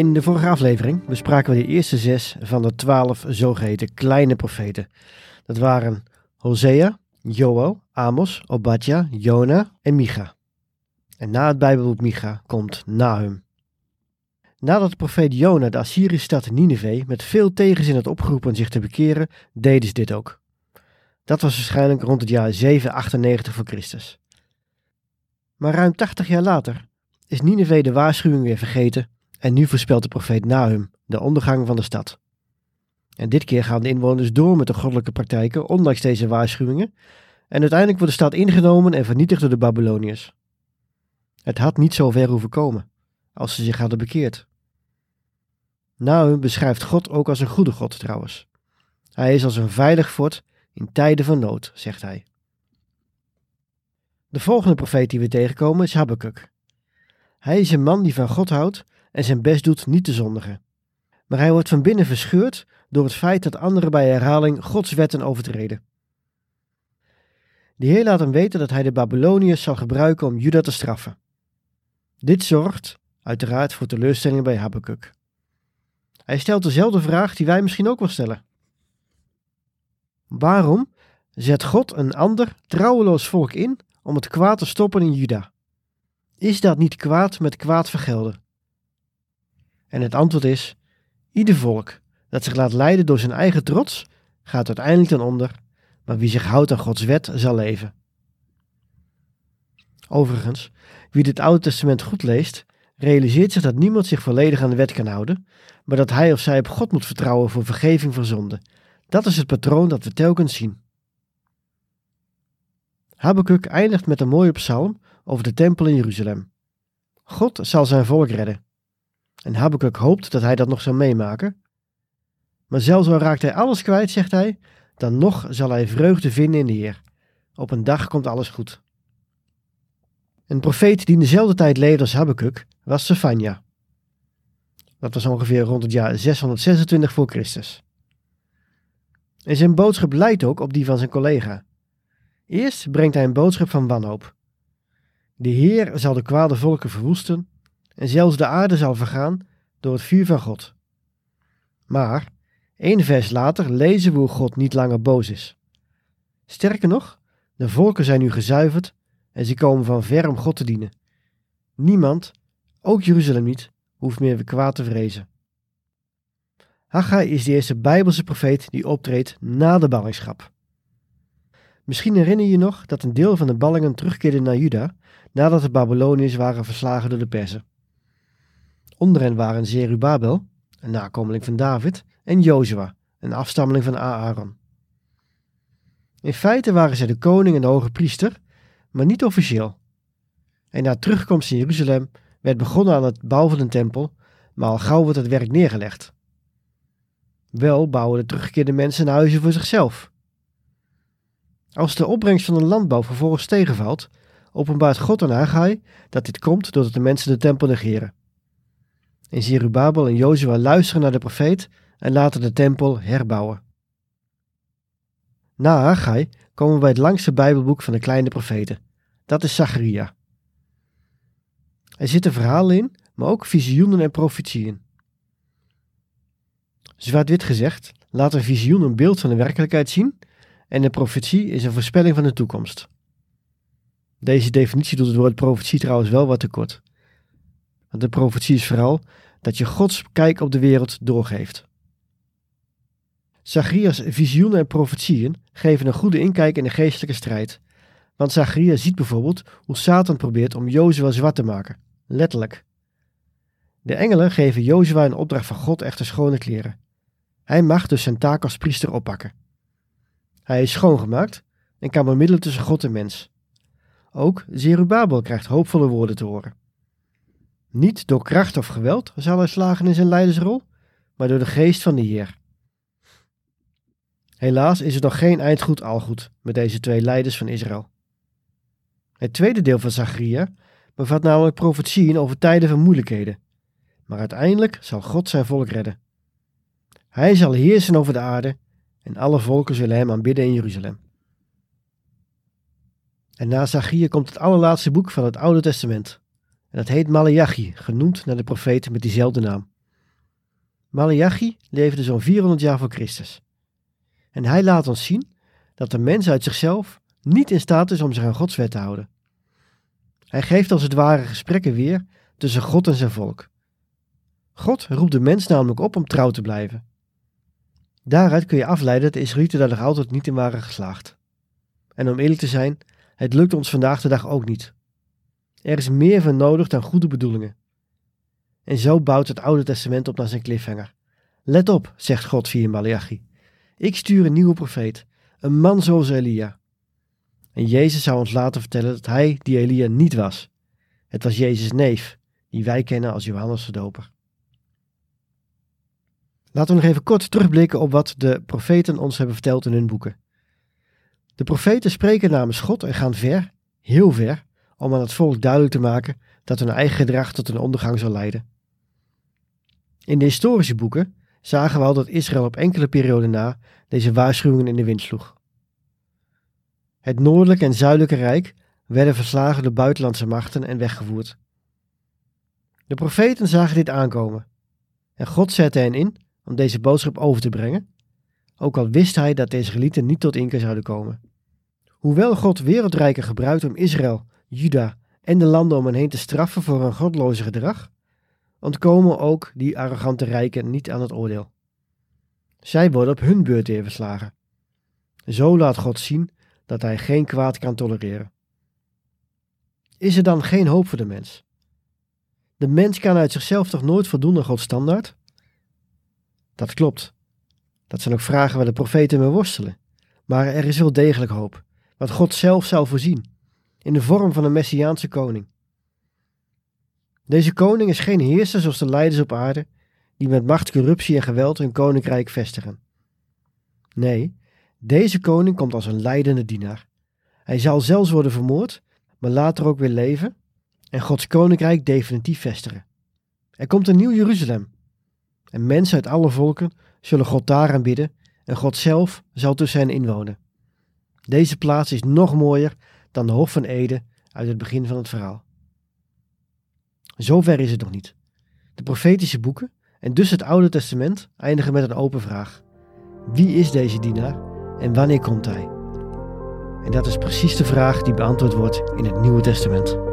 In de vorige aflevering bespraken we de eerste zes van de twaalf zogeheten kleine profeten. Dat waren Hosea, Joel, Amos, Obadja, Jona en Micha. En na het Bijbelboek Micha komt Nahum. Nadat de profeet Jona de Assyrische stad Nineveh met veel tegenzin had opgeroepen zich te bekeren, deden ze dit ook. Dat was waarschijnlijk rond het jaar 798 voor Christus. Maar ruim 80 jaar later is Nineveh de waarschuwing weer vergeten en nu voorspelt de profeet Nahum de ondergang van de stad. En dit keer gaan de inwoners door met de goddelijke praktijken, ondanks deze waarschuwingen. En uiteindelijk wordt de stad ingenomen en vernietigd door de Babyloniërs. Het had niet zo ver hoeven komen, als ze zich hadden bekeerd. Nahum beschrijft God ook als een goede God trouwens. Hij is als een veilig fort in tijden van nood, zegt hij. De volgende profeet die we tegenkomen is Habakkuk. Hij is een man die van God houdt en zijn best doet niet te zondigen. Maar hij wordt van binnen verscheurd door het feit dat anderen bij herhaling Gods wetten overtreden. De Heer laat hem weten dat hij de Babyloniërs zal gebruiken om Juda te straffen. Dit zorgt, uiteraard, voor teleurstelling bij Habakkuk. Hij stelt dezelfde vraag die wij misschien ook wel stellen. Waarom zet God een ander trouweloos volk in om het kwaad te stoppen in Juda? Is dat niet kwaad met kwaad vergelden? En het antwoord is: ieder volk dat zich laat leiden door zijn eigen trots, gaat uiteindelijk ten onder, maar wie zich houdt aan Gods wet zal leven. Overigens, wie dit Oude Testament goed leest, realiseert zich dat niemand zich volledig aan de wet kan houden, maar dat hij of zij op God moet vertrouwen voor vergeving voor zonde. Dat is het patroon dat we telkens zien. Habakkuk eindigt met een mooie psalm over de tempel in Jeruzalem. God zal zijn volk redden. En Habakkuk hoopt dat hij dat nog zal meemaken. Maar zelfs al raakt hij alles kwijt, zegt hij, dan nog zal hij vreugde vinden in de Heer. Op een dag komt alles goed. Een profeet die in dezelfde tijd leefde als Habakkuk was Sefania. Dat was ongeveer rond het jaar 626 voor Christus. En zijn boodschap lijkt ook op die van zijn collega. Eerst brengt hij een boodschap van wanhoop. De Heer zal de kwade volken verwoesten en zelfs de aarde zal vergaan door het vuur van God. Maar, één vers later lezen we hoe God niet langer boos is. Sterker nog, de volken zijn nu gezuiverd en ze komen van ver om God te dienen. Niemand, ook Jeruzalem niet, hoeft meer kwaad te vrezen. Haggai is de eerste Bijbelse profeet die optreedt na de ballingschap. Misschien herinner je je nog dat een deel van de ballingen terugkeerde naar Juda nadat de Babyloniërs waren verslagen door de Perzen. Onder hen waren Zerubabel, een nakomeling van David, en Jozua, een afstammeling van Aaron. In feite waren zij de koning en de hoge priester, maar niet officieel. En na terugkomst in Jeruzalem werd begonnen aan het bouwen van een tempel, maar al gauw wordt het werk neergelegd. Wel bouwen de teruggekeerde mensen huizen voor zichzelf. Als de opbrengst van de landbouw vervolgens tegenvalt, openbaart God aan Haggai dat dit komt doordat de mensen de tempel negeren. En Zerubabel en Jozua luisteren naar de profeet en laten de tempel herbouwen. Na Haggai komen we bij het langste Bijbelboek van de kleine profeten. Dat is Zacharia. Er zitten verhalen in, maar ook visioenen en profetieën. Zwart-wit gezegd, laat een visioen een beeld van de werkelijkheid zien en een profetie is een voorspelling van de toekomst. Deze definitie doet het woord profetie trouwens wel wat tekort. De profetie is vooral dat je Gods kijk op de wereld doorgeeft. Zacharias visioenen en profetieën geven een goede inkijk in de geestelijke strijd. Want Zacharias ziet bijvoorbeeld hoe Satan probeert om Jozua zwart te maken, letterlijk. De engelen geven Jozua een opdracht van God echter schone kleren. Hij mag dus zijn taak als priester oppakken. Hij is schoongemaakt en kan bemiddelen tussen God en mens. Ook Zerubabel krijgt hoopvolle woorden te horen. Niet door kracht of geweld zal hij slagen in zijn leidersrol, maar door de geest van de Heer. Helaas is er nog geen eindgoed al goed met deze twee leiders van Israël. Het tweede deel van Zacharia bevat namelijk profetieën over tijden van moeilijkheden, maar uiteindelijk zal God zijn volk redden. Hij zal heersen over de aarde en alle volken zullen hem aanbidden in Jeruzalem. En na Zacharia komt het allerlaatste boek van het Oude Testament. En dat heet Malachi, genoemd naar de profeet met diezelfde naam. Malachi leefde zo'n 400 jaar voor Christus. En hij laat ons zien dat de mens uit zichzelf niet in staat is om zich aan Gods wet te houden. Hij geeft als het ware gesprekken weer tussen God en zijn volk. God roept de mens namelijk op om trouw te blijven. Daaruit kun je afleiden dat de Israëlieten daar nog altijd niet in waren geslaagd. En om eerlijk te zijn, het lukt ons vandaag de dag ook niet. Er is meer van nodig dan goede bedoelingen. En zo bouwt het Oude Testament op naar zijn cliffhanger. Let op, zegt God via Malachi. Ik stuur een nieuwe profeet, een man zoals Elia. En Jezus zou ons laten vertellen dat hij die Elia niet was. Het was Jezus' neef, die wij kennen als Johannes de Doper. Laten we nog even kort terugblikken op wat de profeten ons hebben verteld in hun boeken. De profeten spreken namens God en gaan ver, heel ver, om aan het volk duidelijk te maken dat hun eigen gedrag tot een ondergang zal leiden. In de historische boeken zagen we al dat Israël op enkele perioden na deze waarschuwingen in de wind sloeg. Het noordelijke en zuidelijke rijk werden verslagen door buitenlandse machten en weggevoerd. De profeten zagen dit aankomen en God zette hen in om deze boodschap over te brengen, ook al wist hij dat de Israëlieten niet tot inkeer zouden komen. Hoewel God wereldrijken gebruikt om Israël, Juda en de landen om hen heen te straffen voor hun godloze gedrag, ontkomen ook die arrogante rijken niet aan het oordeel. Zij worden op hun beurt weer verslagen. Zo laat God zien dat hij geen kwaad kan tolereren. Is er dan geen hoop voor de mens? De mens kan uit zichzelf toch nooit voldoen aan Gods standaard? Dat klopt. Dat zijn ook vragen waar de profeten mee worstelen. Maar er is wel degelijk hoop, wat God zelf zal voorzien, in de vorm van een messiaanse koning. Deze koning is geen heerser zoals de leiders op aarde, die met macht, corruptie en geweld hun koninkrijk vestigen. Nee, deze koning komt als een leidende dienaar. Hij zal zelfs worden vermoord, maar later ook weer leven en Gods koninkrijk definitief vestigen. Er komt een nieuw Jeruzalem. En mensen uit alle volken zullen God daar aanbidden en God zelf zal tussen hen inwonen. Deze plaats is nog mooier dan de Hof van Eden uit het begin van het verhaal. Zover is het nog niet. De profetische boeken en dus het Oude Testament eindigen met een open vraag. Wie is deze dienaar en wanneer komt hij? En dat is precies de vraag die beantwoord wordt in het Nieuwe Testament.